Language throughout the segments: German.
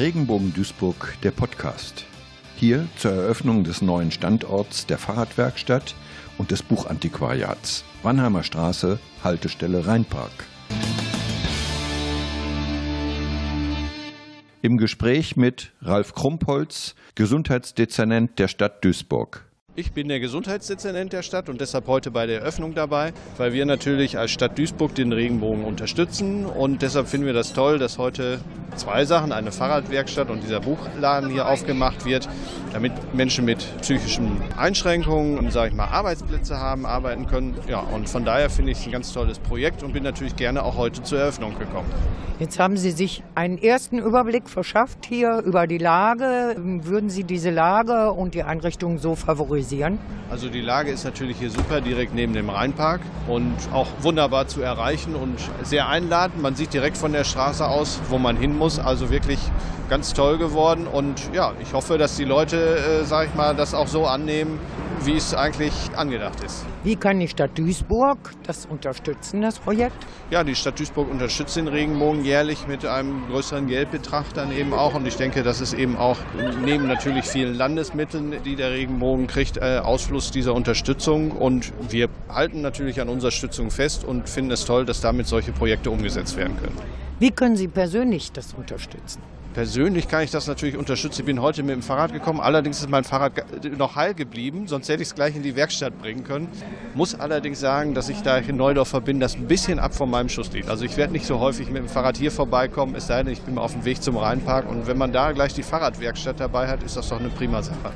Regenbogen Duisburg, der Podcast. Hier zur Eröffnung des neuen Standorts der Fahrradwerkstatt und des Buchantiquariats. Wannheimer Straße, Haltestelle Rheinpark. Im Gespräch mit Ralf Krumpholz, Gesundheitsdezernent der Stadt Duisburg. Ich bin der Gesundheitsdezernent der Stadt und deshalb heute bei der Eröffnung dabei, weil wir natürlich als Stadt Duisburg den Regenbogen unterstützen und deshalb finden wir das toll, dass heute zwei Sachen, eine Fahrradwerkstatt und dieser Buchladen hier aufgemacht wird, damit Menschen mit psychischen Einschränkungen, sage ich mal, Arbeitsplätze haben, arbeiten können. Ja, und von daher finde ich es ein ganz tolles Projekt und bin natürlich gerne auch heute zur Eröffnung gekommen. Jetzt haben Sie sich einen ersten Überblick verschafft hier über die Lage. Würden Sie diese Lage und die Einrichtung so favorisieren? Also die Lage ist natürlich hier super, direkt neben dem Rheinpark und auch wunderbar zu erreichen und sehr einladend. Man sieht direkt von der Straße aus, wo man hin muss. Also wirklich ganz toll geworden und ja, ich hoffe, dass die Leute, äh, sage ich mal, das auch so annehmen, wie es eigentlich angedacht ist. Wie kann die Stadt Duisburg das unterstützen, das Projekt? Ja, die Stadt Duisburg unterstützt den Regenbogen jährlich mit einem größeren Geldbetrag dann eben auch. Und ich denke, das ist eben auch neben natürlich vielen Landesmitteln, die der Regenbogen kriegt, äh, Ausfluss dieser Unterstützung. Und wir halten natürlich an unserer Stützung fest und finden es toll, dass damit solche Projekte umgesetzt werden können. Wie können Sie persönlich das unterstützen? Persönlich kann ich das natürlich unterstützen. Ich bin heute mit dem Fahrrad gekommen. Allerdings ist mein Fahrrad noch heil geblieben, sonst hätte ich es gleich in die Werkstatt bringen können. Muss allerdings sagen, dass ich da in Neudorfer bin, das ein bisschen ab von meinem Schuss liegt. Also ich werde nicht so häufig mit dem Fahrrad hier vorbeikommen, es sei denn, ich bin mal auf dem Weg zum Rheinpark. Und wenn man da gleich die Fahrradwerkstatt dabei hat, ist das doch eine prima Sache.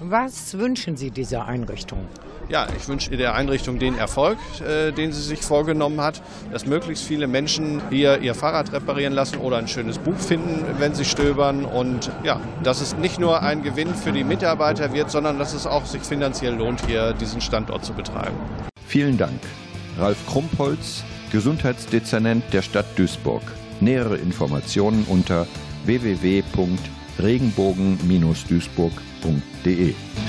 Was wünschen Sie dieser Einrichtung? Ja, ich wünsche der Einrichtung den Erfolg, äh, den sie sich vorgenommen hat, dass möglichst viele Menschen hier ihr Fahrrad reparieren lassen oder ein schönes Buch finden, wenn sie stöbern. Und ja, dass es nicht nur ein Gewinn für die Mitarbeiter wird, sondern dass es auch sich finanziell lohnt, hier diesen Standort zu betreiben. Vielen Dank. Ralf Krumpholz, Gesundheitsdezernent der Stadt Duisburg. Nähere Informationen unter www.regenbogen-duisburg.de.